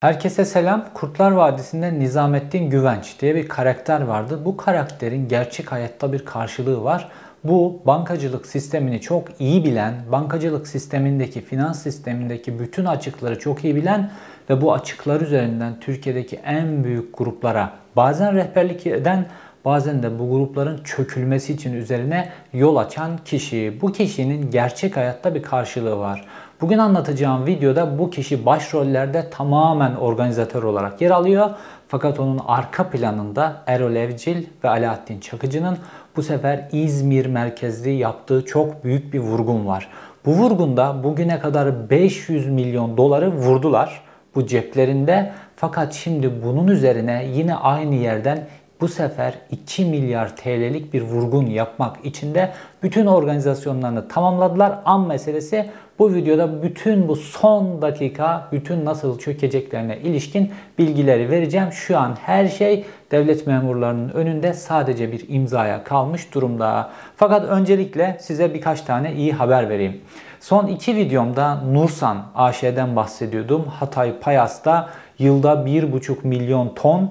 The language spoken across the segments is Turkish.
Herkese selam. Kurtlar Vadisi'nde Nizamettin Güvenç diye bir karakter vardı. Bu karakterin gerçek hayatta bir karşılığı var. Bu bankacılık sistemini çok iyi bilen, bankacılık sistemindeki, finans sistemindeki bütün açıkları çok iyi bilen ve bu açıklar üzerinden Türkiye'deki en büyük gruplara bazen rehberlik eden bazen de bu grupların çökülmesi için üzerine yol açan kişi. Bu kişinin gerçek hayatta bir karşılığı var. Bugün anlatacağım videoda bu kişi başrollerde tamamen organizatör olarak yer alıyor. Fakat onun arka planında Erol Evcil ve Alaaddin Çakıcı'nın bu sefer İzmir merkezli yaptığı çok büyük bir vurgun var. Bu vurgunda bugüne kadar 500 milyon doları vurdular bu ceplerinde. Fakat şimdi bunun üzerine yine aynı yerden bu sefer 2 milyar TL'lik bir vurgun yapmak için de bütün organizasyonlarını tamamladılar. An meselesi bu videoda bütün bu son dakika bütün nasıl çökeceklerine ilişkin bilgileri vereceğim. Şu an her şey devlet memurlarının önünde sadece bir imzaya kalmış durumda. Fakat öncelikle size birkaç tane iyi haber vereyim. Son iki videomda Nursan AŞ'den bahsediyordum. Hatay Payas'ta yılda 1,5 milyon ton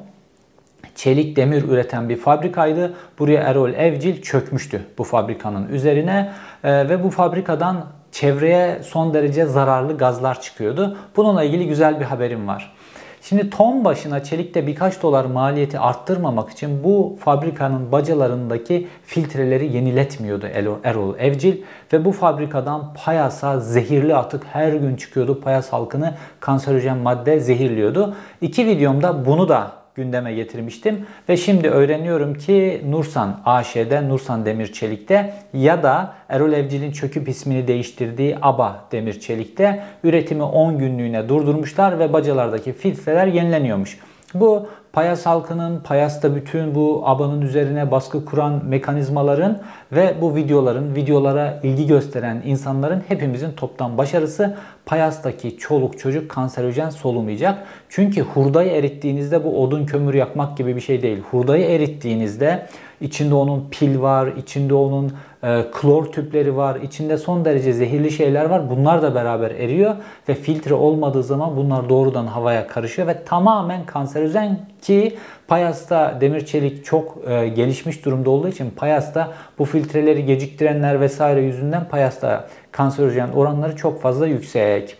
çelik demir üreten bir fabrikaydı. Buraya Erol Evcil çökmüştü bu fabrikanın üzerine e, ve bu fabrikadan çevreye son derece zararlı gazlar çıkıyordu. Bununla ilgili güzel bir haberim var. Şimdi ton başına çelikte birkaç dolar maliyeti arttırmamak için bu fabrikanın bacalarındaki filtreleri yeniletmiyordu Erol Evcil ve bu fabrikadan payasa zehirli atık her gün çıkıyordu. Payas halkını kanserojen madde zehirliyordu. İki videomda bunu da gündeme getirmiştim. Ve şimdi öğreniyorum ki Nursan AŞ'de, Nursan Demir Çelik'te ya da Erol Evcil'in çöküp ismini değiştirdiği ABA Demir Çelik'te üretimi 10 günlüğüne durdurmuşlar ve bacalardaki filtreler yenileniyormuş. Bu Payas halkının, Payas'ta bütün bu abanın üzerine baskı kuran mekanizmaların ve bu videoların, videolara ilgi gösteren insanların hepimizin toptan başarısı. Payas'taki çoluk çocuk kanserojen solumayacak. Çünkü hurdayı erittiğinizde bu odun kömür yakmak gibi bir şey değil. Hurdayı erittiğinizde içinde onun pil var, içinde onun e, klor tüpleri var, içinde son derece zehirli şeyler var. Bunlar da beraber eriyor ve filtre olmadığı zaman bunlar doğrudan havaya karışıyor ve tamamen kanserojen ki Payas'ta demir çelik çok e, gelişmiş durumda olduğu için Payas'ta bu filtreleri geciktirenler vesaire yüzünden Payas'ta kanserojen oranları çok fazla yüksek.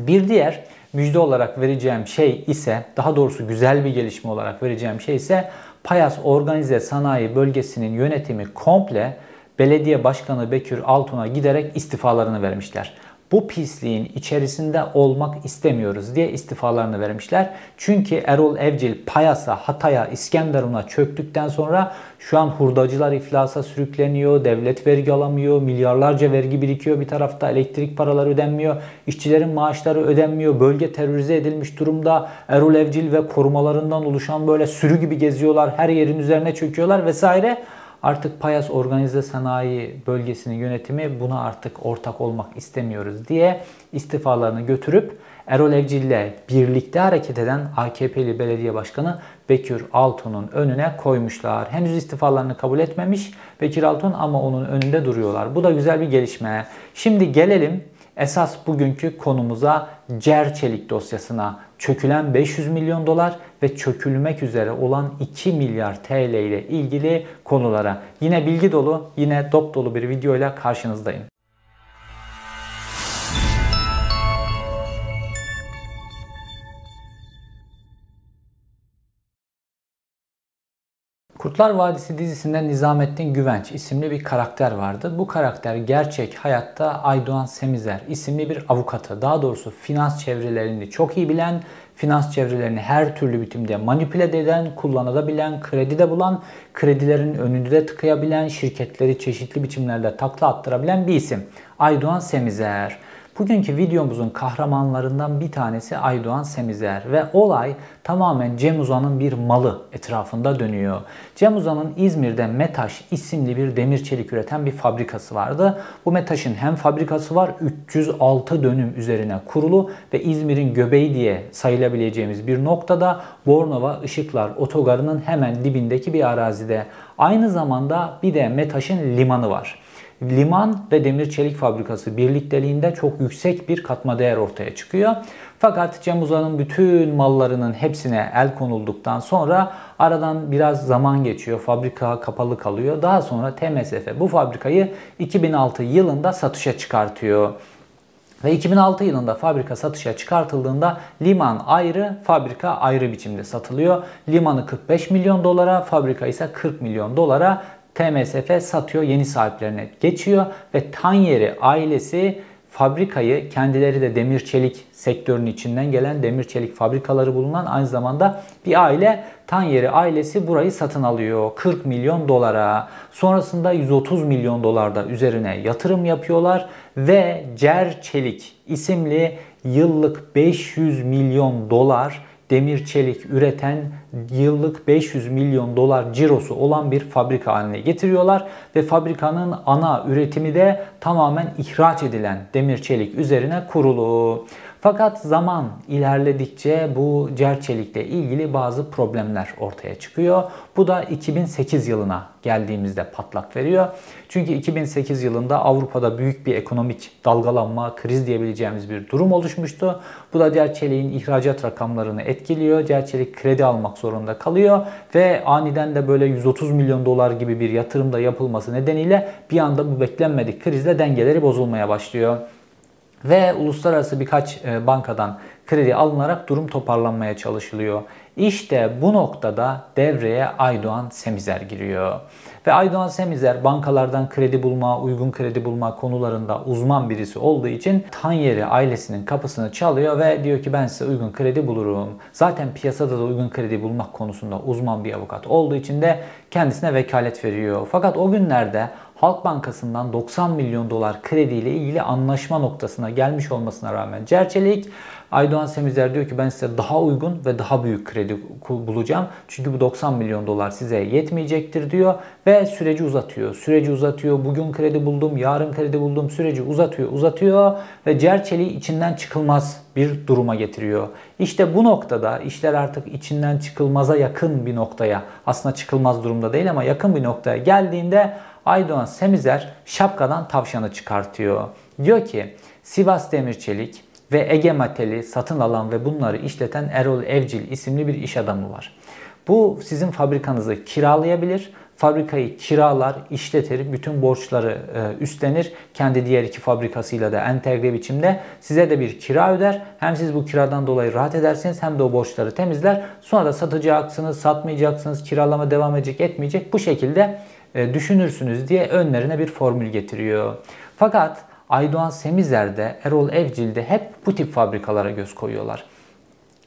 Bir diğer müjde olarak vereceğim şey ise daha doğrusu güzel bir gelişme olarak vereceğim şey ise Payas Organize Sanayi Bölgesi'nin yönetimi komple belediye başkanı Bekir Altun'a giderek istifalarını vermişler bu pisliğin içerisinde olmak istemiyoruz diye istifalarını vermişler. Çünkü Erol Evcil Payas'a, Hatay'a, İskenderun'a çöktükten sonra şu an hurdacılar iflasa sürükleniyor, devlet vergi alamıyor, milyarlarca vergi birikiyor bir tarafta, elektrik paraları ödenmiyor, işçilerin maaşları ödenmiyor, bölge terörize edilmiş durumda. Erol Evcil ve korumalarından oluşan böyle sürü gibi geziyorlar, her yerin üzerine çöküyorlar vesaire. Artık Payas Organize Sanayi Bölgesi'nin yönetimi buna artık ortak olmak istemiyoruz diye istifalarını götürüp Erol Evcil ile birlikte hareket eden AKP'li belediye başkanı Bekir Altun'un önüne koymuşlar. Henüz istifalarını kabul etmemiş Bekir Altun ama onun önünde duruyorlar. Bu da güzel bir gelişme. Şimdi gelelim esas bugünkü konumuza Cer Çelik dosyasına çökülen 500 milyon dolar ve çökülmek üzere olan 2 milyar TL ile ilgili konulara. Yine bilgi dolu, yine dop dolu bir video ile karşınızdayım. Kurtlar Vadisi dizisinde Nizamettin Güvenç isimli bir karakter vardı. Bu karakter gerçek hayatta Aydoğan Semizer isimli bir avukatı. Daha doğrusu finans çevrelerini çok iyi bilen, finans çevrelerini her türlü biçimde manipüle eden, kullanabilen, kredi de bulan, kredilerin önünde de tıkayabilen, şirketleri çeşitli biçimlerde takla attırabilen bir isim. Aydoğan Semizer. Bugünkü videomuzun kahramanlarından bir tanesi Aydoğan Semizer ve olay tamamen Cem Uzan'ın bir malı etrafında dönüyor. Cem Uzan'ın İzmir'de Metaş isimli bir demir çelik üreten bir fabrikası vardı. Bu Metaş'ın hem fabrikası var 306 dönüm üzerine kurulu ve İzmir'in göbeği diye sayılabileceğimiz bir noktada Bornova Işıklar Otogarı'nın hemen dibindeki bir arazide. Aynı zamanda bir de Metaş'ın limanı var. Liman ve demir çelik fabrikası birlikteliğinde çok yüksek bir katma değer ortaya çıkıyor. Fakat Cem Uzan'ın bütün mallarının hepsine el konulduktan sonra aradan biraz zaman geçiyor. Fabrika kapalı kalıyor. Daha sonra TMSF bu fabrikayı 2006 yılında satışa çıkartıyor. Ve 2006 yılında fabrika satışa çıkartıldığında liman ayrı, fabrika ayrı biçimde satılıyor. Limanı 45 milyon dolara, fabrika ise 40 milyon dolara TMSF satıyor, yeni sahiplerine geçiyor ve Tanyeri ailesi fabrikayı kendileri de demir çelik sektörünün içinden gelen demir çelik fabrikaları bulunan aynı zamanda bir aile Tanyeri ailesi burayı satın alıyor 40 milyon dolara. Sonrasında 130 milyon dolarda üzerine yatırım yapıyorlar ve Cer Çelik isimli yıllık 500 milyon dolar demir çelik üreten yıllık 500 milyon dolar cirosu olan bir fabrika haline getiriyorlar ve fabrikanın ana üretimi de tamamen ihraç edilen demir çelik üzerine kurulu. Fakat zaman ilerledikçe bu cerçelikle ilgili bazı problemler ortaya çıkıyor. Bu da 2008 yılına geldiğimizde patlak veriyor. Çünkü 2008 yılında Avrupa'da büyük bir ekonomik dalgalanma, kriz diyebileceğimiz bir durum oluşmuştu. Bu da cerçeliğin ihracat rakamlarını etkiliyor. Cerçelik kredi almak zorunda kalıyor ve aniden de böyle 130 milyon dolar gibi bir yatırımda yapılması nedeniyle bir anda bu beklenmedik krizle dengeleri bozulmaya başlıyor ve uluslararası birkaç e, bankadan kredi alınarak durum toparlanmaya çalışılıyor. İşte bu noktada devreye Aydoğan Semizer giriyor. Ve Aydoğan Semizer bankalardan kredi bulma, uygun kredi bulma konularında uzman birisi olduğu için Tanyeri ailesinin kapısını çalıyor ve diyor ki ben size uygun kredi bulurum. Zaten piyasada da uygun kredi bulmak konusunda uzman bir avukat olduğu için de kendisine vekalet veriyor. Fakat o günlerde Halk Bankası'ndan 90 milyon dolar krediyle ilgili anlaşma noktasına gelmiş olmasına rağmen Cerçelik Aydoğan Semizer diyor ki ben size daha uygun ve daha büyük kredi bulacağım. Çünkü bu 90 milyon dolar size yetmeyecektir diyor ve süreci uzatıyor. Süreci uzatıyor. Bugün kredi buldum, yarın kredi buldum. Süreci uzatıyor, uzatıyor ve Cerçelik'i içinden çıkılmaz bir duruma getiriyor. İşte bu noktada işler artık içinden çıkılmaza yakın bir noktaya, aslında çıkılmaz durumda değil ama yakın bir noktaya geldiğinde Aydoğan Semizer şapkadan tavşanı çıkartıyor. Diyor ki Sivas Demirçelik ve Ege Mateli satın alan ve bunları işleten Erol Evcil isimli bir iş adamı var. Bu sizin fabrikanızı kiralayabilir. Fabrikayı kiralar, işletir, bütün borçları e, üstlenir. Kendi diğer iki fabrikasıyla da entegre biçimde size de bir kira öder. Hem siz bu kiradan dolayı rahat edersiniz hem de o borçları temizler. Sonra da satacaksınız, satmayacaksınız, kiralama devam edecek, etmeyecek. Bu şekilde düşünürsünüz diye önlerine bir formül getiriyor. Fakat Aydoğan Semizer'de, Erol Evcil'de hep bu tip fabrikalara göz koyuyorlar.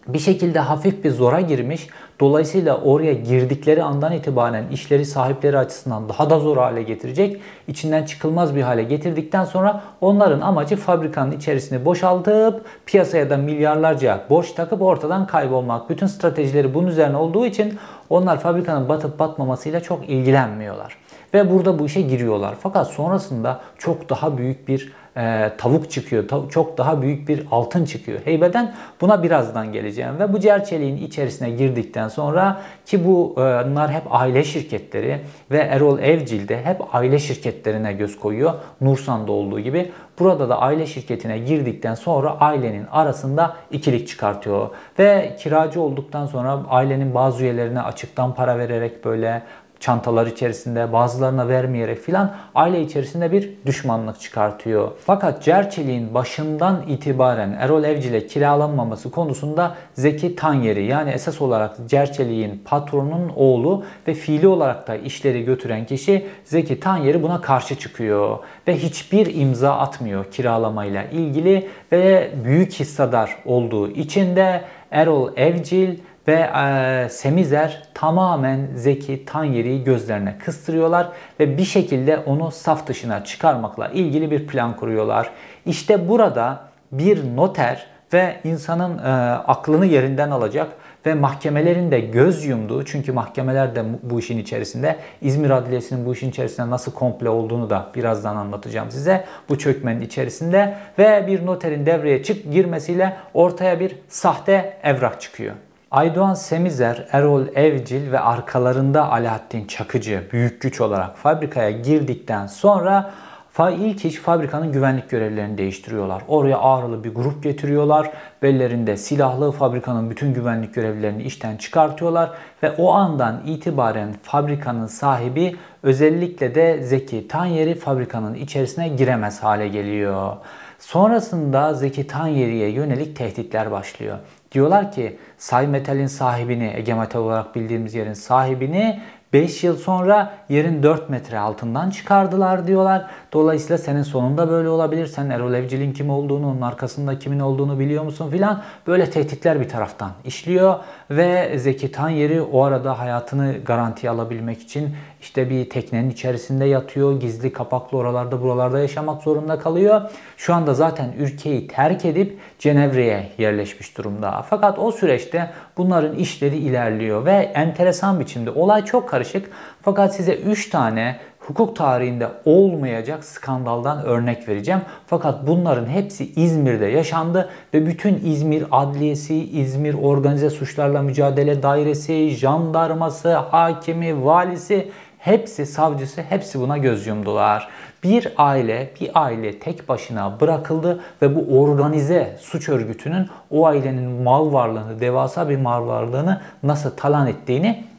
Bir şekilde hafif bir zora girmiş. Dolayısıyla oraya girdikleri andan itibaren işleri sahipleri açısından daha da zor hale getirecek. içinden çıkılmaz bir hale getirdikten sonra onların amacı fabrikanın içerisini boşaltıp piyasaya da milyarlarca borç takıp ortadan kaybolmak. Bütün stratejileri bunun üzerine olduğu için onlar fabrikanın batıp batmamasıyla çok ilgilenmiyorlar. Ve burada bu işe giriyorlar. Fakat sonrasında çok daha büyük bir e, tavuk çıkıyor. Tav- çok daha büyük bir altın çıkıyor. Heybeden buna birazdan geleceğim. Ve bu cerçeliğin içerisine girdikten sonra ki bu e, bunlar hep aile şirketleri ve Erol Evcil de hep aile şirketlerine göz koyuyor. Nursan'da olduğu gibi. Burada da aile şirketine girdikten sonra ailenin arasında ikilik çıkartıyor. Ve kiracı olduktan sonra ailenin bazı üyelerine açıktan para vererek böyle çantalar içerisinde bazılarına vermeyerek filan aile içerisinde bir düşmanlık çıkartıyor. Fakat Cerçelik'in başından itibaren Erol Evcil'e kiralanmaması konusunda Zeki Tanyeri yani esas olarak Cerçelik'in patronun oğlu ve fiili olarak da işleri götüren kişi Zeki Tanyeri buna karşı çıkıyor ve hiçbir imza atmıyor kiralamayla ilgili ve büyük hissedar olduğu için de Erol Evcil ve e, Semizer tamamen Zeki Tanyeri'yi gözlerine kıstırıyorlar ve bir şekilde onu saf dışına çıkarmakla ilgili bir plan kuruyorlar. İşte burada bir noter ve insanın e, aklını yerinden alacak ve mahkemelerin de göz yumduğu çünkü mahkemeler de bu işin içerisinde İzmir Adliyesi'nin bu işin içerisinde nasıl komple olduğunu da birazdan anlatacağım size bu çökmenin içerisinde ve bir noterin devreye çık girmesiyle ortaya bir sahte evrak çıkıyor. Aydoğan Semizer, Erol Evcil ve arkalarında Alaaddin Çakıcı büyük güç olarak fabrikaya girdikten sonra ilk iş fabrikanın güvenlik görevlilerini değiştiriyorlar. Oraya ağırlı bir grup getiriyorlar. Bellerinde silahlı fabrikanın bütün güvenlik görevlilerini işten çıkartıyorlar ve o andan itibaren fabrikanın sahibi özellikle de Zeki Tanyeri fabrikanın içerisine giremez hale geliyor. Sonrasında Zeki Tanyeri'ye yönelik tehditler başlıyor. Diyorlar ki Say Metal'in sahibini, Ege Metal olarak bildiğimiz yerin sahibini 5 yıl sonra yerin 4 metre altından çıkardılar diyorlar. Dolayısıyla senin sonunda böyle olabilir. Sen Erol Evcil'in kim olduğunu, onun arkasında kimin olduğunu biliyor musun filan. Böyle tehditler bir taraftan işliyor ve Zeki Tanyeri o arada hayatını garantiye alabilmek için işte bir teknenin içerisinde yatıyor. Gizli kapaklı oralarda buralarda yaşamak zorunda kalıyor. Şu anda zaten ülkeyi terk edip Cenevre'ye yerleşmiş durumda. Fakat o süreçte bunların işleri ilerliyor ve enteresan biçimde olay çok karışık. Fakat size 3 tane hukuk tarihinde olmayacak skandaldan örnek vereceğim. Fakat bunların hepsi İzmir'de yaşandı ve bütün İzmir Adliyesi, İzmir Organize Suçlarla Mücadele Dairesi, jandarması, hakimi, valisi hepsi savcısı hepsi buna göz yumdular. Bir aile, bir aile tek başına bırakıldı ve bu organize suç örgütünün o ailenin mal varlığını, devasa bir mal varlığını nasıl talan ettiğini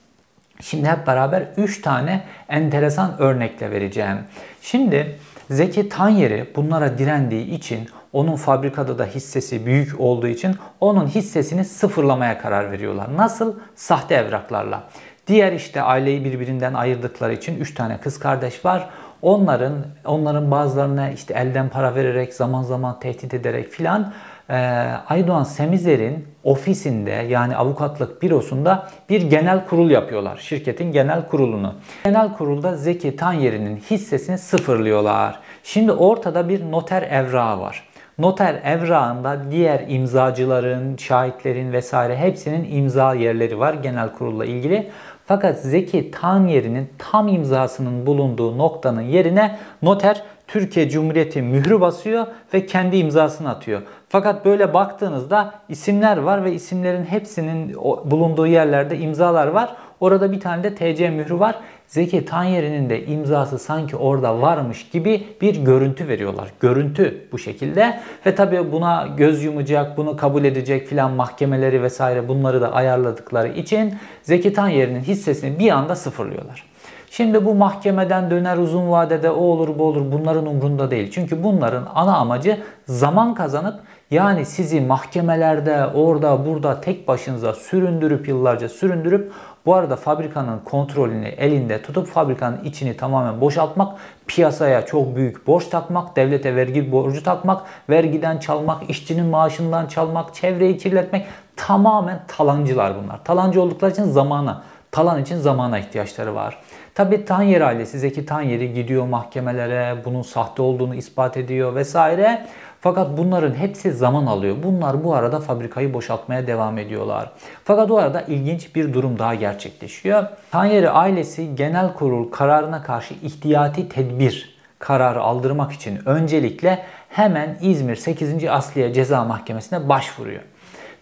Şimdi hep beraber 3 tane enteresan örnekle vereceğim. Şimdi Zeki Tanyeri bunlara direndiği için onun fabrikada da hissesi büyük olduğu için onun hissesini sıfırlamaya karar veriyorlar. Nasıl? Sahte evraklarla. Diğer işte aileyi birbirinden ayırdıkları için 3 tane kız kardeş var. Onların onların bazılarına işte elden para vererek zaman zaman tehdit ederek filan Aydoğan Semizer'in ofisinde yani avukatlık bürosunda bir genel kurul yapıyorlar. Şirketin genel kurulunu. Genel kurulda Zeki Tanyeri'nin hissesini sıfırlıyorlar. Şimdi ortada bir noter evrağı var. Noter evrağında diğer imzacıların, şahitlerin vesaire hepsinin imza yerleri var genel kurulla ilgili. Fakat Zeki Tanyeri'nin tam imzasının bulunduğu noktanın yerine noter Türkiye Cumhuriyeti mührü basıyor ve kendi imzasını atıyor. Fakat böyle baktığınızda isimler var ve isimlerin hepsinin bulunduğu yerlerde imzalar var. Orada bir tane de TC mührü var. Zeki Tanyeri'nin de imzası sanki orada varmış gibi bir görüntü veriyorlar. Görüntü bu şekilde ve tabii buna göz yumacak, bunu kabul edecek filan mahkemeleri vesaire bunları da ayarladıkları için Zeki Tanyeri'nin hissesini bir anda sıfırlıyorlar. Şimdi bu mahkemeden döner uzun vadede o olur bu olur bunların umrunda değil. Çünkü bunların ana amacı zaman kazanıp yani sizi mahkemelerde orada burada tek başınıza süründürüp yıllarca süründürüp bu arada fabrikanın kontrolünü elinde tutup fabrikanın içini tamamen boşaltmak, piyasaya çok büyük borç takmak, devlete vergi borcu takmak, vergiden çalmak, işçinin maaşından çalmak, çevreyi kirletmek tamamen talancılar bunlar. Talancı oldukları için zamana, talan için zamana ihtiyaçları var. Tabi Tanyer ailesi Zeki Tanyeri gidiyor mahkemelere bunun sahte olduğunu ispat ediyor vesaire. Fakat bunların hepsi zaman alıyor. Bunlar bu arada fabrikayı boşaltmaya devam ediyorlar. Fakat o arada ilginç bir durum daha gerçekleşiyor. Tanyeri ailesi genel kurul kararına karşı ihtiyati tedbir kararı aldırmak için öncelikle hemen İzmir 8. Asliye Ceza Mahkemesi'ne başvuruyor.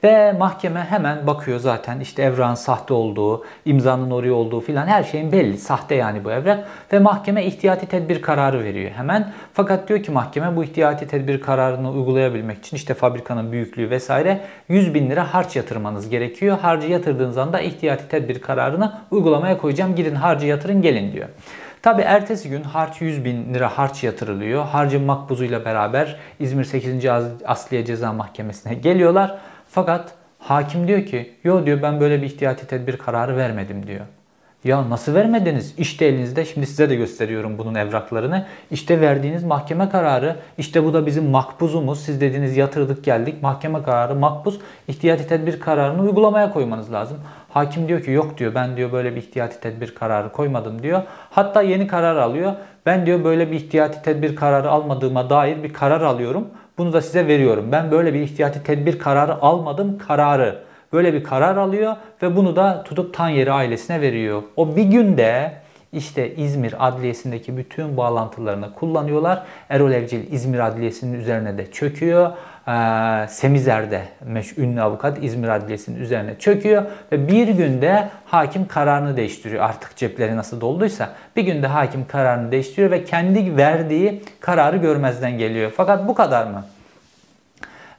Ve mahkeme hemen bakıyor zaten işte evran sahte olduğu, imzanın oraya olduğu filan her şeyin belli. Sahte yani bu evrak. Ve mahkeme ihtiyati tedbir kararı veriyor hemen. Fakat diyor ki mahkeme bu ihtiyati tedbir kararını uygulayabilmek için işte fabrikanın büyüklüğü vesaire 100 bin lira harç yatırmanız gerekiyor. Harcı yatırdığınız anda ihtiyati tedbir kararını uygulamaya koyacağım. Gidin harcı yatırın gelin diyor. Tabi ertesi gün harç 100 bin lira harç yatırılıyor. Harcın makbuzuyla beraber İzmir 8. Asliye Ceza Mahkemesi'ne geliyorlar. Fakat hakim diyor ki yo diyor ben böyle bir ihtiyati tedbir kararı vermedim diyor. Ya nasıl vermediniz? İşte elinizde şimdi size de gösteriyorum bunun evraklarını. İşte verdiğiniz mahkeme kararı. İşte bu da bizim makbuzumuz. Siz dediniz yatırdık geldik. Mahkeme kararı makbuz. İhtiyati tedbir kararını uygulamaya koymanız lazım. Hakim diyor ki yok diyor ben diyor böyle bir ihtiyati tedbir kararı koymadım diyor. Hatta yeni karar alıyor. Ben diyor böyle bir ihtiyati tedbir kararı almadığıma dair bir karar alıyorum. Bunu da size veriyorum. Ben böyle bir ihtiyati tedbir kararı almadım kararı. Böyle bir karar alıyor ve bunu da tutup Tanyeri ailesine veriyor. O bir günde işte İzmir Adliyesi'ndeki bütün bağlantılarını kullanıyorlar. Erol Evcil İzmir Adliyesi'nin üzerine de çöküyor. Ee, Semizer'de meş ünlü avukat İzmir Adliyesi'nin üzerine çöküyor ve bir günde hakim kararını değiştiriyor. Artık cepleri nasıl dolduysa bir günde hakim kararını değiştiriyor ve kendi verdiği kararı görmezden geliyor. Fakat bu kadar mı?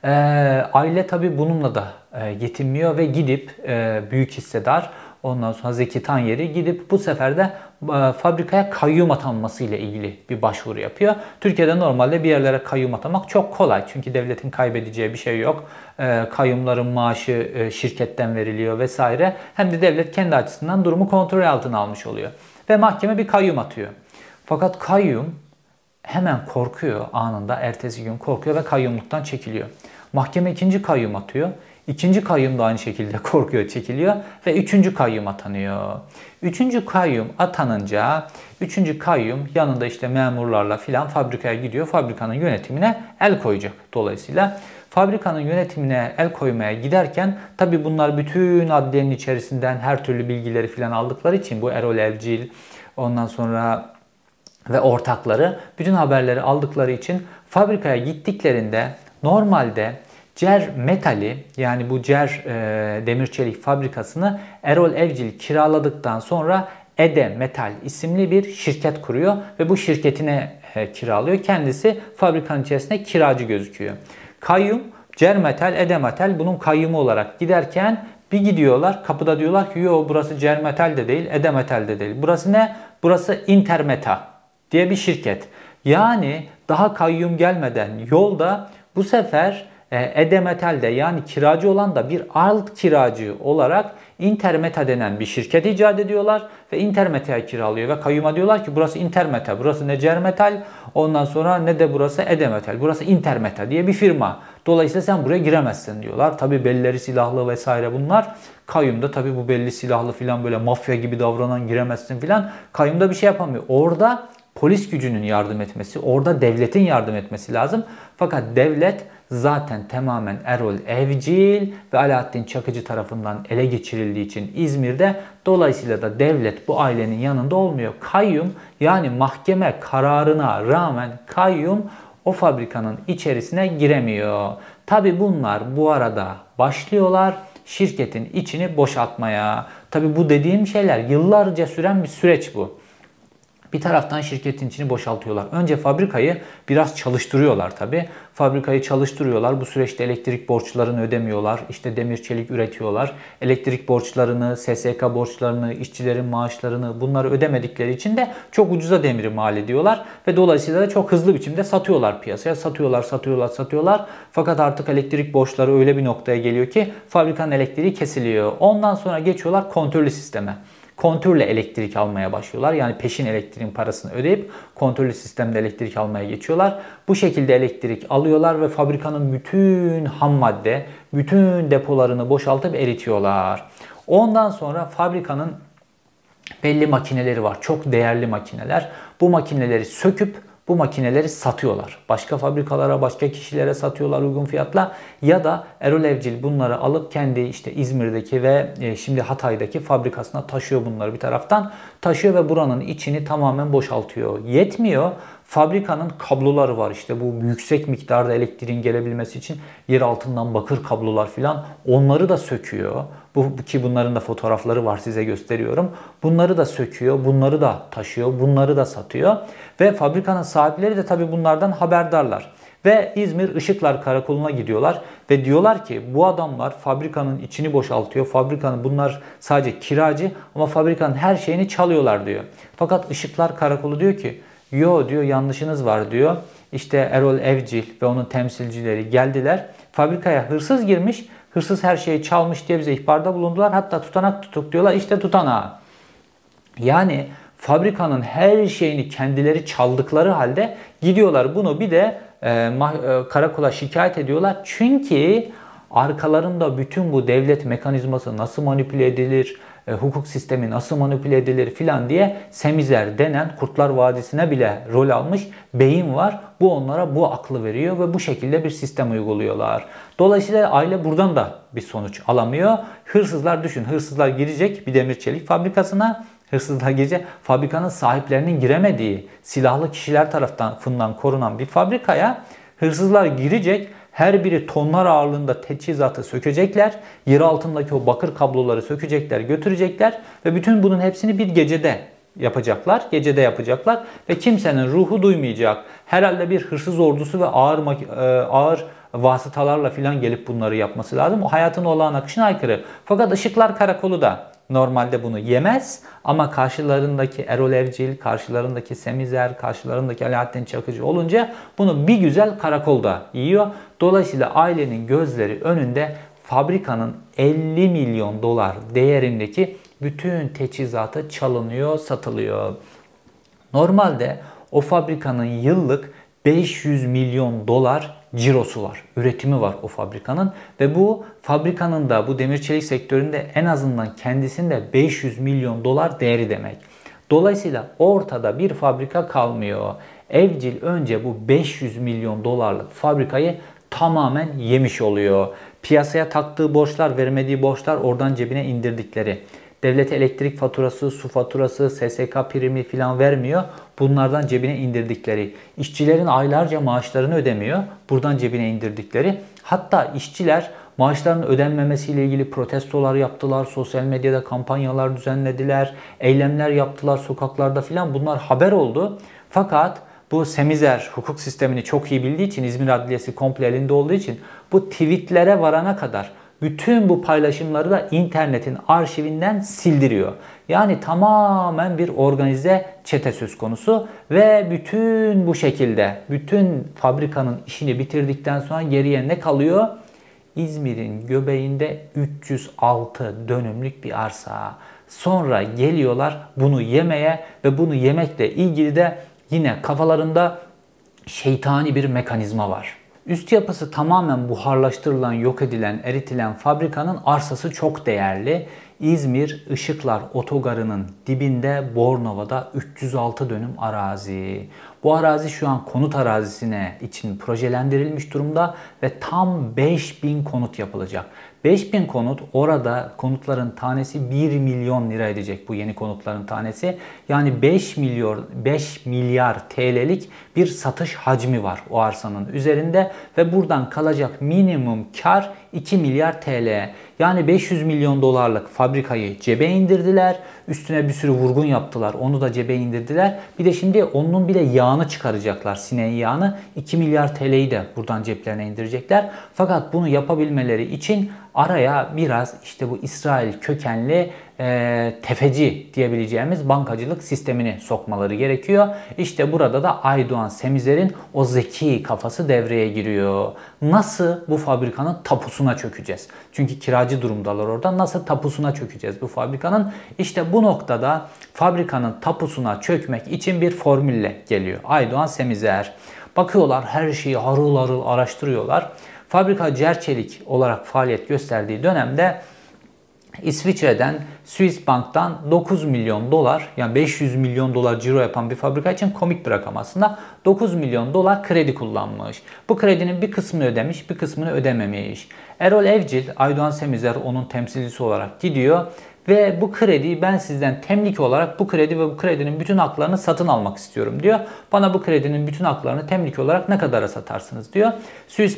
Ee, aile tabi bununla da e, yetinmiyor ve gidip e, büyük hissedar Ondan sonra Zeki Tanyeri gidip bu sefer de e, fabrikaya kayyum atanması ile ilgili bir başvuru yapıyor. Türkiye'de normalde bir yerlere kayyum atamak çok kolay. Çünkü devletin kaybedeceği bir şey yok. E, kayyumların maaşı e, şirketten veriliyor vesaire. Hem de devlet kendi açısından durumu kontrol altına almış oluyor. Ve mahkeme bir kayyum atıyor. Fakat kayyum hemen korkuyor anında. Ertesi gün korkuyor ve kayyumluktan çekiliyor. Mahkeme ikinci kayyum atıyor. İkinci kayyum da aynı şekilde korkuyor, çekiliyor ve üçüncü kayyum atanıyor. Üçüncü kayyum atanınca üçüncü kayyum yanında işte memurlarla filan fabrikaya gidiyor. Fabrikanın yönetimine el koyacak. Dolayısıyla fabrikanın yönetimine el koymaya giderken tabi bunlar bütün adliyenin içerisinden her türlü bilgileri filan aldıkları için bu Erol Evcil ondan sonra ve ortakları bütün haberleri aldıkları için fabrikaya gittiklerinde normalde Cer Metali yani bu Cer e, demir çelik fabrikasını Erol Evcil kiraladıktan sonra Ede Metal isimli bir şirket kuruyor ve bu şirketine e, kiralıyor. Kendisi fabrikanın içerisinde kiracı gözüküyor. Kayyum Cer Metal, Ede Metal bunun kayyumu olarak giderken bir gidiyorlar kapıda diyorlar ki yo burası Cer Metal de değil, Ede Metal de değil. Burası ne? Burası Intermeta diye bir şirket. Yani daha kayyum gelmeden yolda bu sefer Edemetal'de yani kiracı olan da bir alt kiracı olarak Intermeta denen bir şirket icat ediyorlar ve Intermeta'ya kiralıyor ve kayyuma diyorlar ki burası Intermeta, burası ne Cermetal, ondan sonra ne de burası Edemetal, burası Intermeta diye bir firma. Dolayısıyla sen buraya giremezsin diyorlar. Tabi belleri silahlı vesaire bunlar. Kayyumda tabi bu belli silahlı filan böyle mafya gibi davranan giremezsin filan. Kayyumda bir şey yapamıyor. Orada polis gücünün yardım etmesi, orada devletin yardım etmesi lazım. Fakat devlet zaten tamamen Erol Evcil ve Alaaddin Çakıcı tarafından ele geçirildiği için İzmir'de dolayısıyla da devlet bu ailenin yanında olmuyor. Kayyum yani mahkeme kararına rağmen kayyum o fabrikanın içerisine giremiyor. Tabi bunlar bu arada başlıyorlar şirketin içini boşaltmaya. Tabi bu dediğim şeyler yıllarca süren bir süreç bu. Bir taraftan şirketin içini boşaltıyorlar. Önce fabrikayı biraz çalıştırıyorlar tabi. Fabrikayı çalıştırıyorlar. Bu süreçte elektrik borçlarını ödemiyorlar. İşte demir çelik üretiyorlar. Elektrik borçlarını, SSK borçlarını, işçilerin maaşlarını bunları ödemedikleri için de çok ucuza demiri mal ediyorlar. Ve dolayısıyla da çok hızlı biçimde satıyorlar piyasaya. Satıyorlar, satıyorlar, satıyorlar. Fakat artık elektrik borçları öyle bir noktaya geliyor ki fabrikanın elektriği kesiliyor. Ondan sonra geçiyorlar kontrollü sisteme kontörle elektrik almaya başlıyorlar. Yani peşin elektriğin parasını ödeyip kontörlü sistemde elektrik almaya geçiyorlar. Bu şekilde elektrik alıyorlar ve fabrikanın bütün ham madde, bütün depolarını boşaltıp eritiyorlar. Ondan sonra fabrikanın belli makineleri var. Çok değerli makineler. Bu makineleri söküp bu makineleri satıyorlar. Başka fabrikalara, başka kişilere satıyorlar uygun fiyatla ya da Erol Evcil bunları alıp kendi işte İzmir'deki ve e, şimdi Hatay'daki fabrikasına taşıyor bunları bir taraftan. Taşıyor ve buranın içini tamamen boşaltıyor. Yetmiyor. Fabrikanın kabloları var işte bu yüksek miktarda elektriğin gelebilmesi için yer altından bakır kablolar filan onları da söküyor. Bu ki bunların da fotoğrafları var size gösteriyorum. Bunları da söküyor, bunları da taşıyor, bunları da satıyor ve fabrikanın sahipleri de tabii bunlardan haberdarlar. Ve İzmir Işıklar Karakolu'na gidiyorlar ve diyorlar ki bu adamlar fabrikanın içini boşaltıyor. Fabrikanın bunlar sadece kiracı ama fabrikanın her şeyini çalıyorlar diyor. Fakat Işıklar Karakolu diyor ki yo diyor yanlışınız var diyor. İşte Erol Evcil ve onun temsilcileri geldiler. Fabrikaya hırsız girmiş. Hırsız her şeyi çalmış diye bize ihbarda bulundular. Hatta tutanak tutuk diyorlar. İşte tutanağı. Yani fabrikanın her şeyini kendileri çaldıkları halde gidiyorlar bunu bir de e, e, karakola şikayet ediyorlar. Çünkü arkalarında bütün bu devlet mekanizması nasıl manipüle edilir, e, hukuk sistemi nasıl manipüle edilir filan diye Semizer denen Kurtlar Vadisi'ne bile rol almış beyin var. Bu onlara bu aklı veriyor ve bu şekilde bir sistem uyguluyorlar. Dolayısıyla aile buradan da bir sonuç alamıyor. Hırsızlar düşün hırsızlar girecek bir demir çelik fabrikasına hırsızlar gece fabrikanın sahiplerinin giremediği silahlı kişiler tarafından korunan bir fabrikaya hırsızlar girecek her biri tonlar ağırlığında teçhizatı sökecekler. Yer altındaki o bakır kabloları sökecekler, götürecekler ve bütün bunun hepsini bir gecede yapacaklar. Gecede yapacaklar ve kimsenin ruhu duymayacak. Herhalde bir hırsız ordusu ve ağır e, ağır vasıtalarla filan gelip bunları yapması lazım. O hayatın olağan akışına aykırı. Fakat ışıklar karakolu da normalde bunu yemez ama karşılarındaki Erol Evcil, karşılarındaki Semizer, karşılarındaki Alaaddin Çakıcı olunca bunu bir güzel karakolda yiyor. Dolayısıyla ailenin gözleri önünde fabrikanın 50 milyon dolar değerindeki bütün teçhizatı çalınıyor, satılıyor. Normalde o fabrikanın yıllık 500 milyon dolar cirosu var, üretimi var o fabrikanın ve bu fabrikanın da bu demir çelik sektöründe en azından kendisinde 500 milyon dolar değeri demek. Dolayısıyla ortada bir fabrika kalmıyor. Evcil önce bu 500 milyon dolarlık fabrikayı tamamen yemiş oluyor. Piyasaya taktığı borçlar, vermediği borçlar oradan cebine indirdikleri. Devlet elektrik faturası, su faturası, SSK primi filan vermiyor. Bunlardan cebine indirdikleri. İşçilerin aylarca maaşlarını ödemiyor. Buradan cebine indirdikleri. Hatta işçiler maaşlarının ödenmemesiyle ilgili protestolar yaptılar. Sosyal medyada kampanyalar düzenlediler. Eylemler yaptılar sokaklarda filan. Bunlar haber oldu. Fakat bu Semizer hukuk sistemini çok iyi bildiği için İzmir Adliyesi komple elinde olduğu için bu tweetlere varana kadar bütün bu paylaşımları da internetin arşivinden sildiriyor. Yani tamamen bir organize çete söz konusu ve bütün bu şekilde bütün fabrikanın işini bitirdikten sonra geriye ne kalıyor? İzmir'in göbeğinde 306 dönümlük bir arsa. Sonra geliyorlar bunu yemeye ve bunu yemekle ilgili de yine kafalarında şeytani bir mekanizma var. Üst yapısı tamamen buharlaştırılan, yok edilen, eritilen fabrikanın arsası çok değerli. İzmir Işıklar Otogarı'nın dibinde Bornova'da 306 dönüm arazi. Bu arazi şu an konut arazisine için projelendirilmiş durumda ve tam 5000 konut yapılacak. 5000 konut orada konutların tanesi 1 milyon lira edecek bu yeni konutların tanesi. Yani 5 milyon 5 milyar TL'lik bir satış hacmi var o arsanın üzerinde ve buradan kalacak minimum kar 2 milyar TL. Yani 500 milyon dolarlık fabrikayı cebe indirdiler. Üstüne bir sürü vurgun yaptılar. Onu da cebe indirdiler. Bir de şimdi onun bile yağını çıkaracaklar. Sineğin yağını. 2 milyar TL'yi de buradan ceplerine indirecekler. Fakat bunu yapabilmeleri için araya biraz işte bu İsrail kökenli e, tefeci diyebileceğimiz bankacılık sistemini sokmaları gerekiyor. İşte burada da Aydoğan Semizer'in o zeki kafası devreye giriyor. Nasıl bu fabrikanın tapusuna çökeceğiz? Çünkü kiracı durumdalar orada. Nasıl tapusuna çökeceğiz bu fabrikanın? İşte bu noktada fabrikanın tapusuna çökmek için bir formülle geliyor. Aydoğan Semizer. Bakıyorlar her şeyi harıl harıl araştırıyorlar. Fabrika Cerçelik olarak faaliyet gösterdiği dönemde İsviçre'den Swiss Bank'tan 9 milyon dolar yani 500 milyon dolar ciro yapan bir fabrika için komik bir rakam aslında 9 milyon dolar kredi kullanmış. Bu kredinin bir kısmını ödemiş bir kısmını ödememiş. Erol Evcil, Aydoğan Semizer onun temsilcisi olarak gidiyor ve bu krediyi ben sizden temlik olarak bu kredi ve bu kredinin bütün haklarını satın almak istiyorum diyor. Bana bu kredinin bütün haklarını temlik olarak ne kadara satarsınız diyor.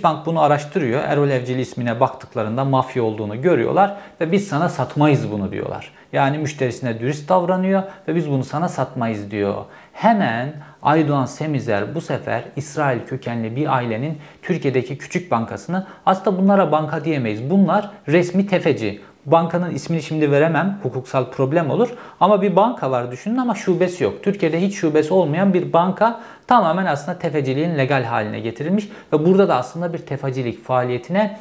Bank bunu araştırıyor. Erol Evcil ismine baktıklarında mafya olduğunu görüyorlar ve biz sana satmayız bunu diyorlar. Yani müşterisine dürüst davranıyor ve biz bunu sana satmayız diyor. Hemen Aydoğan Semizer bu sefer İsrail kökenli bir ailenin Türkiye'deki küçük bankasını aslında bunlara banka diyemeyiz. Bunlar resmi tefeci. Bankanın ismini şimdi veremem. Hukuksal problem olur. Ama bir banka var düşünün ama şubesi yok. Türkiye'de hiç şubesi olmayan bir banka tamamen aslında tefeciliğin legal haline getirilmiş. Ve burada da aslında bir tefecilik faaliyetine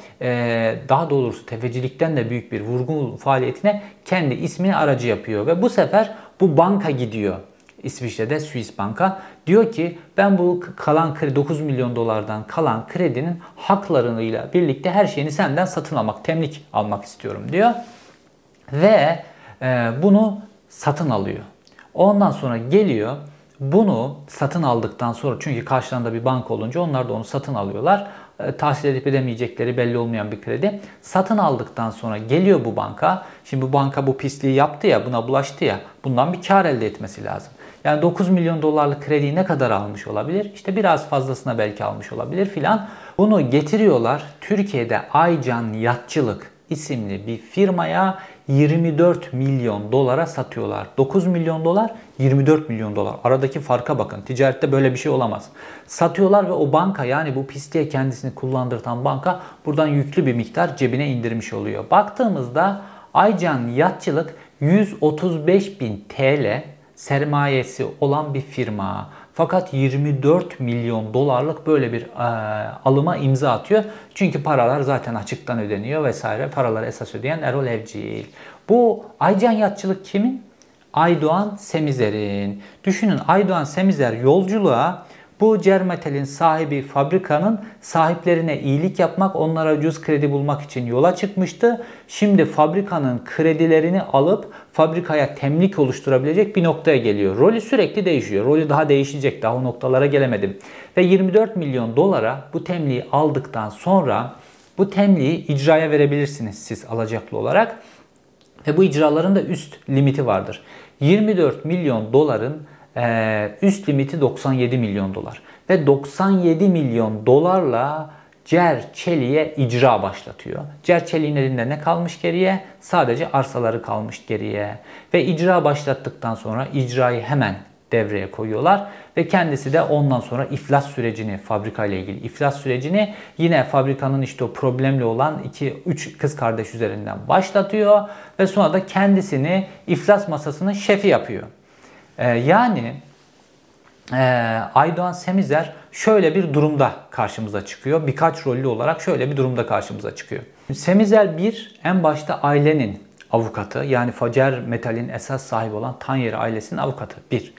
daha doğrusu tefecilikten de büyük bir vurgun faaliyetine kendi ismini aracı yapıyor. Ve bu sefer bu banka gidiyor İsviçre'de Swiss Banka diyor ki ben bu kalan kredi 9 milyon dolardan kalan kredinin haklarıyla birlikte her şeyini senden satın almak, temlik almak istiyorum diyor. Ve e, bunu satın alıyor. Ondan sonra geliyor bunu satın aldıktan sonra çünkü karşılarında bir banka olunca onlar da onu satın alıyorlar. e, tahsil edip edemeyecekleri belli olmayan bir kredi. Satın aldıktan sonra geliyor bu banka. Şimdi bu banka bu pisliği yaptı ya buna bulaştı ya bundan bir kar elde etmesi lazım. Yani 9 milyon dolarlık krediyi ne kadar almış olabilir? İşte biraz fazlasına belki almış olabilir filan. Bunu getiriyorlar Türkiye'de Aycan Yatçılık isimli bir firmaya 24 milyon dolara satıyorlar. 9 milyon dolar 24 milyon dolar. Aradaki farka bakın. Ticarette böyle bir şey olamaz. Satıyorlar ve o banka yani bu pisliğe kendisini kullandırtan banka buradan yüklü bir miktar cebine indirmiş oluyor. Baktığımızda Aycan Yatçılık 135 bin TL sermayesi olan bir firma. Fakat 24 milyon dolarlık böyle bir e, alıma imza atıyor. Çünkü paralar zaten açıktan ödeniyor vesaire. Paraları esas ödeyen Erol Evcil. Bu Aycan Yatçılık kimin? Aydoğan Semizer'in. Düşünün Aydoğan Semizer yolculuğa bu Cermetel'in sahibi fabrikanın sahiplerine iyilik yapmak, onlara ucuz kredi bulmak için yola çıkmıştı. Şimdi fabrikanın kredilerini alıp fabrikaya temlik oluşturabilecek bir noktaya geliyor. Rolü sürekli değişiyor. Rolü daha değişecek. Daha o noktalara gelemedim. Ve 24 milyon dolara bu temliği aldıktan sonra bu temliği icraya verebilirsiniz siz alacaklı olarak. Ve bu icraların da üst limiti vardır. 24 milyon doların üst limiti 97 milyon dolar. Ve 97 milyon dolarla Cer Çelik'e icra başlatıyor. Cer Çelik'in elinde ne kalmış geriye? Sadece arsaları kalmış geriye. Ve icra başlattıktan sonra icrayı hemen devreye koyuyorlar ve kendisi de ondan sonra iflas sürecini fabrika ile ilgili iflas sürecini yine fabrikanın işte o problemli olan 2 3 kız kardeş üzerinden başlatıyor ve sonra da kendisini iflas masasının şefi yapıyor. Ee, yani e, Aydoğan Semizer şöyle bir durumda karşımıza çıkıyor. Birkaç rollü olarak şöyle bir durumda karşımıza çıkıyor. Semizer bir en başta ailenin avukatı yani Facer Metal'in esas sahibi olan Tanyer ailesinin avukatı. Bir.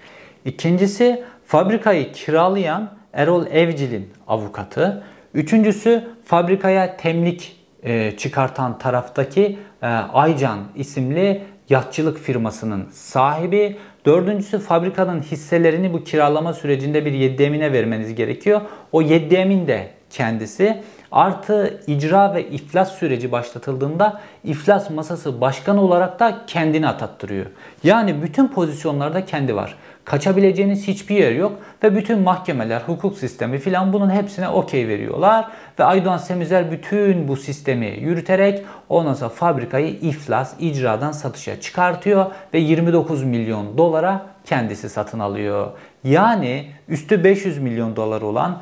İkincisi fabrikayı kiralayan Erol Evcil'in avukatı. Üçüncüsü fabrikaya temlik e, çıkartan taraftaki e, Aycan isimli yatçılık firmasının sahibi. Dördüncüsü fabrikanın hisselerini bu kiralama sürecinde bir yeddemine vermeniz gerekiyor. O yeddemin de kendisi artı icra ve iflas süreci başlatıldığında iflas masası başkanı olarak da kendini atattırıyor. Yani bütün pozisyonlarda kendi var. Kaçabileceğiniz hiçbir yer yok ve bütün mahkemeler, hukuk sistemi filan bunun hepsine okey veriyorlar. Ve Aydoğan Semizer bütün bu sistemi yürüterek ondan sonra fabrikayı iflas, icradan satışa çıkartıyor ve 29 milyon dolara kendisi satın alıyor. Yani üstü 500 milyon dolar olan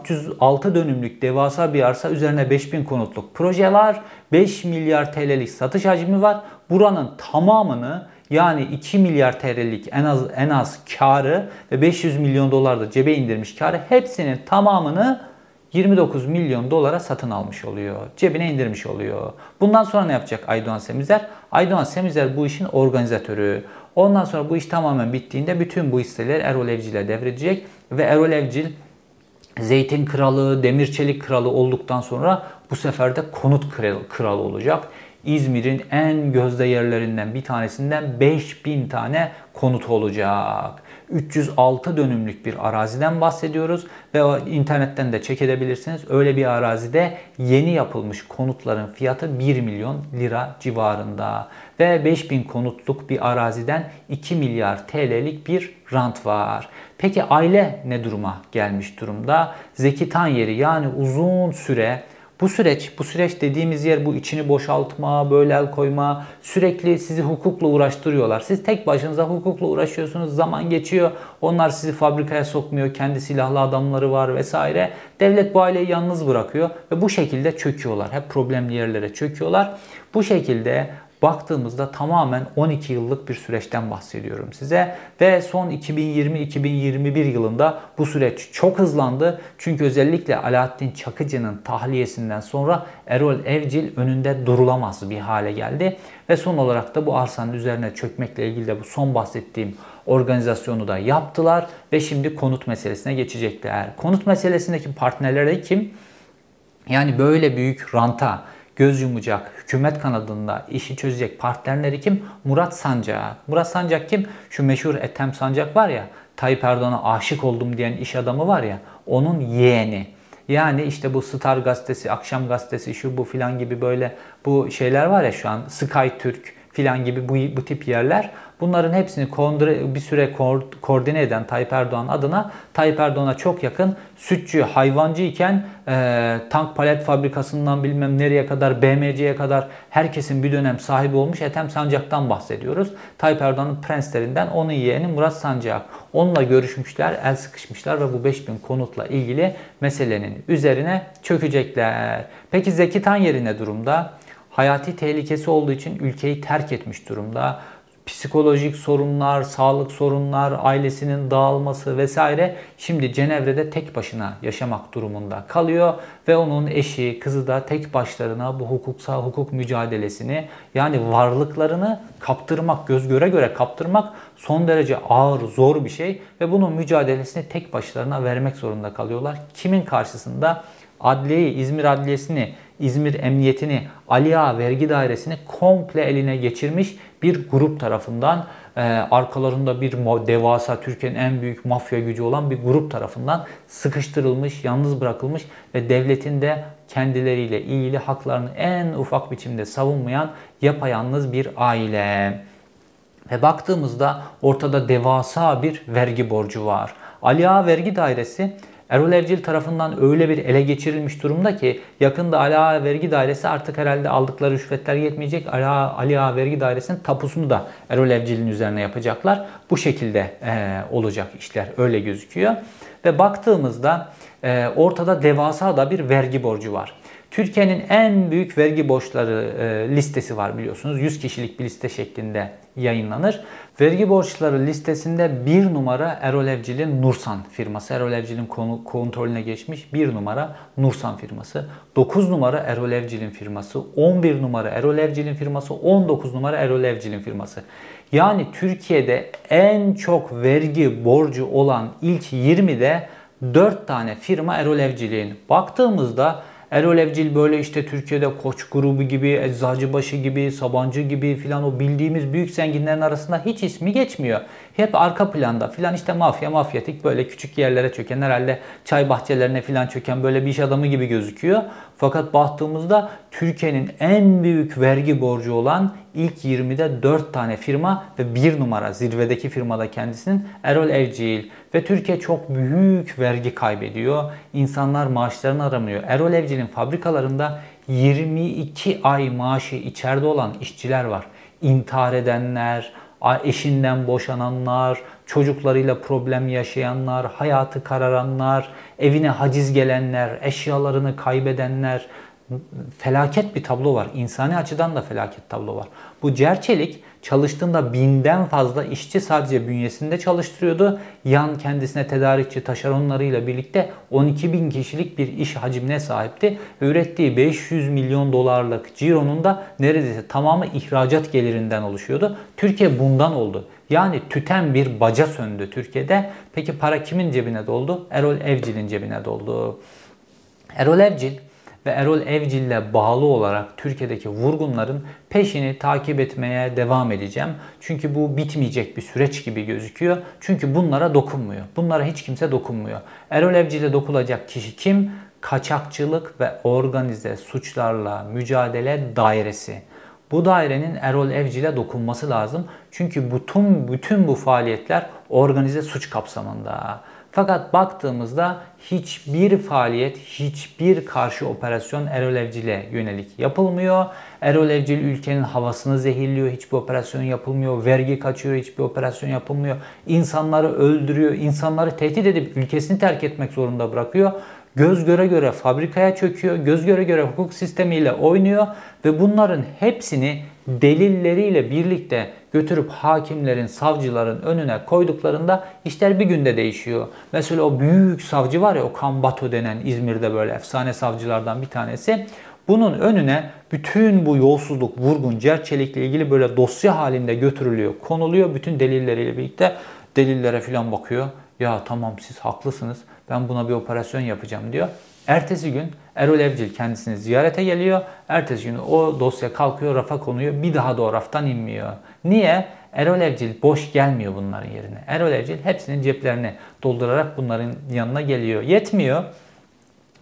306 dönümlük devasa bir arsa üzerine 5000 konutluk proje var. 5 milyar TL'lik satış hacmi var. Buranın tamamını yani 2 milyar TL'lik en az en az karı ve 500 milyon dolar da cebe indirmiş karı hepsinin tamamını 29 milyon dolara satın almış oluyor. Cebine indirmiş oluyor. Bundan sonra ne yapacak Aydoğan Semizer? Aydoğan Semizer bu işin organizatörü. Ondan sonra bu iş tamamen bittiğinde bütün bu hisseleri Erol Evcil'e devredecek ve Erol Evcil Zeytin Kralı, Demir Çelik Kralı olduktan sonra bu sefer de konut kralı olacak. İzmir'in en gözde yerlerinden bir tanesinden 5000 tane konut olacak. 306 dönümlük bir araziden bahsediyoruz ve internetten de çek edebilirsiniz. Öyle bir arazide yeni yapılmış konutların fiyatı 1 milyon lira civarında ve 5000 konutluk bir araziden 2 milyar TL'lik bir rant var. Peki aile ne duruma gelmiş durumda? Zeki Tanyeri yani uzun süre bu süreç, bu süreç dediğimiz yer bu içini boşaltma, böyle el koyma, sürekli sizi hukukla uğraştırıyorlar. Siz tek başınıza hukukla uğraşıyorsunuz, zaman geçiyor. Onlar sizi fabrikaya sokmuyor, kendi silahlı adamları var vesaire. Devlet bu aileyi yalnız bırakıyor ve bu şekilde çöküyorlar. Hep problemli yerlere çöküyorlar. Bu şekilde baktığımızda tamamen 12 yıllık bir süreçten bahsediyorum size. Ve son 2020-2021 yılında bu süreç çok hızlandı. Çünkü özellikle Alaaddin Çakıcı'nın tahliyesinden sonra Erol Evcil önünde durulamaz bir hale geldi. Ve son olarak da bu arsanın üzerine çökmekle ilgili de bu son bahsettiğim organizasyonu da yaptılar. Ve şimdi konut meselesine geçecekler. Konut meselesindeki partnerleri kim? Yani böyle büyük ranta göz yumacak, hükümet kanadında işi çözecek partnerleri kim? Murat Sancak. Murat Sancak kim? Şu meşhur Ethem Sancak var ya, Tayyip Erdoğan'a aşık oldum diyen iş adamı var ya, onun yeğeni. Yani işte bu Star gazetesi, Akşam gazetesi, şu bu filan gibi böyle bu şeyler var ya şu an Sky Türk filan gibi bu, bu tip yerler Bunların hepsini bir süre koordine eden Tayyip Erdoğan adına Tayyip Erdoğan'a çok yakın sütçü, hayvancı iken e, tank palet fabrikasından bilmem nereye kadar BMC'ye kadar herkesin bir dönem sahibi olmuş Ethem Sancak'tan bahsediyoruz. Tayyip Erdoğan'ın prenslerinden onun yeğeni Murat Sancak. Onunla görüşmüşler, el sıkışmışlar ve bu 5000 konutla ilgili meselenin üzerine çökecekler. Peki Zeki Tanyeri ne durumda? Hayati tehlikesi olduğu için ülkeyi terk etmiş durumda psikolojik sorunlar, sağlık sorunlar, ailesinin dağılması vesaire şimdi Cenevre'de tek başına yaşamak durumunda kalıyor ve onun eşi, kızı da tek başlarına bu hukuksal hukuk mücadelesini yani varlıklarını kaptırmak, göz göre göre kaptırmak son derece ağır, zor bir şey ve bunun mücadelesini tek başlarına vermek zorunda kalıyorlar. Kimin karşısında? Adliyeyi, İzmir Adliyesi'ni, İzmir Emniyetini, Ali Ağa Vergi Dairesi'ni komple eline geçirmiş bir grup tarafından e, arkalarında bir devasa Türkiye'nin en büyük mafya gücü olan bir grup tarafından sıkıştırılmış, yalnız bırakılmış ve devletin de kendileriyle ilgili haklarını en ufak biçimde savunmayan yapayalnız bir aile. Ve baktığımızda ortada devasa bir vergi borcu var. Ali Ağa Vergi Dairesi Erol Evcil tarafından öyle bir ele geçirilmiş durumda ki yakında Ali Ağa Vergi Dairesi artık herhalde aldıkları rüşvetler yetmeyecek. Ali Ağa, Ali Ağa Vergi Dairesi'nin tapusunu da Erol Evcil'in üzerine yapacaklar. Bu şekilde e, olacak işler öyle gözüküyor. Ve baktığımızda e, ortada devasa da bir vergi borcu var. Türkiye'nin en büyük vergi borçları e, listesi var biliyorsunuz. 100 kişilik bir liste şeklinde yayınlanır. Vergi borçları listesinde bir numara Erol Evcil'in Nursan firması. Erol Evcil'in kontrolüne geçmiş bir numara Nursan firması. 9 numara Erol Evcil'in firması. 11 numara Erol Evcil'in firması. 19 numara Erol Evcil'in firması. Yani Türkiye'de en çok vergi borcu olan ilk 20'de 4 tane firma Erol Evcil'in. Baktığımızda Erol Evcil böyle işte Türkiye'de Koç grubu gibi, Eczacıbaşı gibi, Sabancı gibi filan o bildiğimiz büyük zenginlerin arasında hiç ismi geçmiyor. Hep arka planda filan işte mafya, mafyatik böyle küçük yerlere çöken herhalde çay bahçelerine filan çöken böyle bir iş adamı gibi gözüküyor. Fakat baktığımızda Türkiye'nin en büyük vergi borcu olan ilk 20'de 4 tane firma ve 1 numara zirvedeki firmada kendisinin Erol Evcil. Ve Türkiye çok büyük vergi kaybediyor. İnsanlar maaşlarını aramıyor. Erol Evcil'in fabrikalarında 22 ay maaşı içeride olan işçiler var. İntihar edenler, eşinden boşananlar, çocuklarıyla problem yaşayanlar, hayatı kararanlar, evine haciz gelenler, eşyalarını kaybedenler, felaket bir tablo var. İnsani açıdan da felaket tablo var. Bu Cerçelik çalıştığında binden fazla işçi sadece bünyesinde çalıştırıyordu. Yan kendisine tedarikçi taşeronlarıyla birlikte 12 bin kişilik bir iş hacimine sahipti. ürettiği 500 milyon dolarlık cironun da neredeyse tamamı ihracat gelirinden oluşuyordu. Türkiye bundan oldu. Yani tüten bir baca söndü Türkiye'de. Peki para kimin cebine doldu? Erol Evcil'in cebine doldu. Erol Evcil ve Erol Evcil ile bağlı olarak Türkiye'deki vurgunların peşini takip etmeye devam edeceğim. Çünkü bu bitmeyecek bir süreç gibi gözüküyor. Çünkü bunlara dokunmuyor. Bunlara hiç kimse dokunmuyor. Erol Evcil'e dokulacak kişi kim? Kaçakçılık ve organize suçlarla mücadele dairesi. Bu dairenin Erol Evcil'e dokunması lazım. Çünkü bütün bütün bu faaliyetler organize suç kapsamında. Fakat baktığımızda hiçbir faaliyet, hiçbir karşı operasyon Erol Evcil'e yönelik yapılmıyor. Erol Evcil ülkenin havasını zehirliyor, hiçbir operasyon yapılmıyor. Vergi kaçıyor, hiçbir operasyon yapılmıyor. İnsanları öldürüyor, insanları tehdit edip ülkesini terk etmek zorunda bırakıyor. Göz göre göre fabrikaya çöküyor, göz göre göre hukuk sistemiyle oynuyor ve bunların hepsini delilleriyle birlikte götürüp hakimlerin, savcıların önüne koyduklarında işler bir günde değişiyor. Mesela o büyük savcı var ya o Kambato denen İzmir'de böyle efsane savcılardan bir tanesi. Bunun önüne bütün bu yolsuzluk, vurgun, cerçelikle ilgili böyle dosya halinde götürülüyor, konuluyor. Bütün delilleriyle birlikte delillere falan bakıyor. Ya tamam siz haklısınız ben buna bir operasyon yapacağım diyor. Ertesi gün Erol Evcil kendisini ziyarete geliyor. Ertesi gün o dosya kalkıyor, rafa konuyor. Bir daha da o raftan inmiyor. Niye? Erol Evcil boş gelmiyor bunların yerine. Erol Evcil hepsinin ceplerini doldurarak bunların yanına geliyor. Yetmiyor.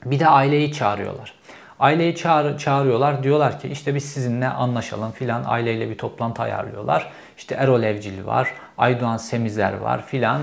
Bir de aileyi çağırıyorlar. Aileyi çağır, çağırıyorlar. Diyorlar ki işte biz sizinle anlaşalım filan. Aileyle bir toplantı ayarlıyorlar. İşte Erol Evcil var. Aydoğan Semizer var filan.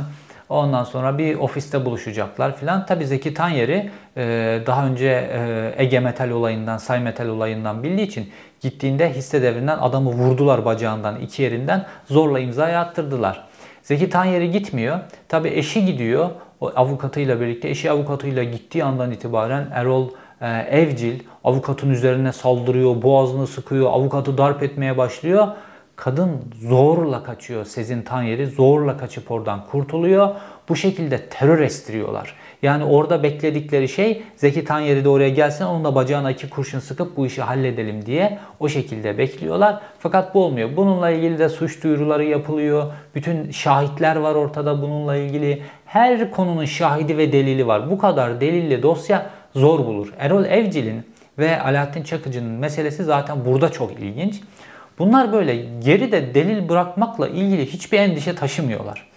Ondan sonra bir ofiste buluşacaklar filan. Tabii Zeki Tanyeri e, daha önce e, Ege Metal olayından, Say Metal olayından bildiği için gittiğinde hisse devrinden adamı vurdular bacağından, iki yerinden zorla imzaya attırdılar. Zeki Tanyeri gitmiyor. Tabii eşi gidiyor. O avukatıyla birlikte eşi avukatıyla gittiği andan itibaren Erol e, Evcil avukatın üzerine saldırıyor, boğazını sıkıyor, avukatı darp etmeye başlıyor. Kadın zorla kaçıyor. Sezin Tanyeri zorla kaçıp oradan kurtuluyor. Bu şekilde terör estiriyorlar. Yani orada bekledikleri şey Zeki Tanyeri de oraya gelsin onun da bacağına iki kurşun sıkıp bu işi halledelim diye o şekilde bekliyorlar. Fakat bu olmuyor. Bununla ilgili de suç duyuruları yapılıyor. Bütün şahitler var ortada bununla ilgili. Her konunun şahidi ve delili var. Bu kadar delilli dosya zor bulur. Erol Evcil'in ve Alaaddin Çakıcı'nın meselesi zaten burada çok ilginç. Bunlar böyle geride delil bırakmakla ilgili hiçbir endişe taşımıyorlar.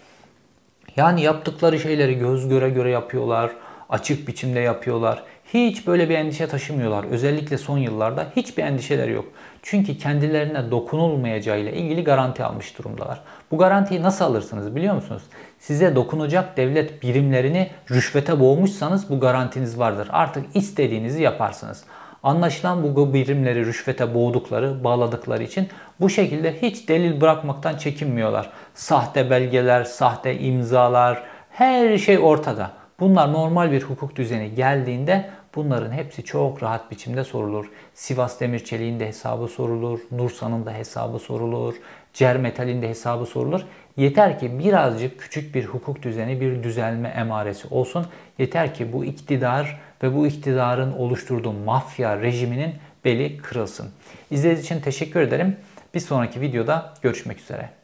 Yani yaptıkları şeyleri göz göre göre yapıyorlar, açık biçimde yapıyorlar. Hiç böyle bir endişe taşımıyorlar. Özellikle son yıllarda hiçbir endişeleri yok. Çünkü kendilerine dokunulmayacağıyla ilgili garanti almış durumdalar. Bu garantiyi nasıl alırsınız biliyor musunuz? Size dokunacak devlet birimlerini rüşvete boğmuşsanız bu garantiniz vardır. Artık istediğinizi yaparsınız. Anlaşılan bu birimleri rüşvete boğdukları, bağladıkları için bu şekilde hiç delil bırakmaktan çekinmiyorlar. Sahte belgeler, sahte imzalar, her şey ortada. Bunlar normal bir hukuk düzeni geldiğinde bunların hepsi çok rahat biçimde sorulur. Sivas Demirçelik'in de hesabı sorulur, Nursa'nın da hesabı sorulur, Cermetal'in de hesabı sorulur. Yeter ki birazcık küçük bir hukuk düzeni, bir düzelme emaresi olsun. Yeter ki bu iktidar ve bu iktidarın oluşturduğu mafya rejiminin beli kırılsın. İzlediğiniz için teşekkür ederim. Bir sonraki videoda görüşmek üzere.